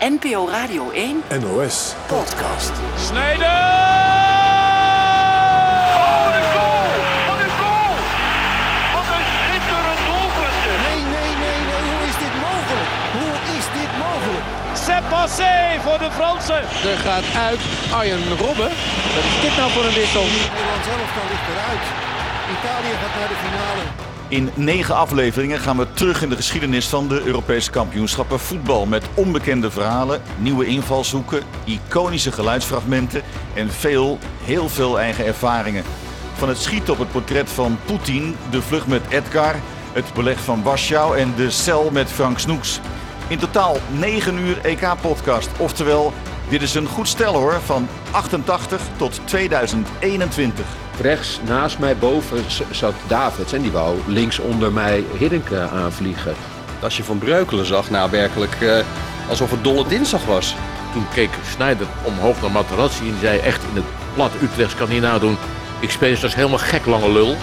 NPO Radio 1 NOS Podcast. Snijder! Oh, wat een goal! Wat een goal! Wat een schitterend doelpunt. Nee, nee, nee, nee. Hoe is dit mogelijk? Hoe is dit mogelijk? C'est passé voor de Fransen. Er gaat uit Arjen Robben. Wat is dit nou voor een wissel? Nederland zelf kan ligt eruit. Italië gaat naar de finale. In negen afleveringen gaan we terug in de geschiedenis van de Europese kampioenschappen voetbal. Met onbekende verhalen, nieuwe invalshoeken, iconische geluidsfragmenten en veel, heel veel eigen ervaringen. Van het schieten op het portret van Poetin, de vlucht met Edgar, het beleg van Warschau en de cel met Frank Snoeks. In totaal 9 uur EK-podcast. Oftewel, dit is een goed stel hoor, van 88 tot 2021. Rechts naast mij boven zat Davids en die wou links onder mij Hiddink aanvliegen. Als je Van Breukelen zag, nou werkelijk eh, alsof het dolle dinsdag was. Toen keek Snijder omhoog naar Materazzi en zei echt in het plat Utrechts kan hij nou doen. Ik speel straks helemaal gek lange lul.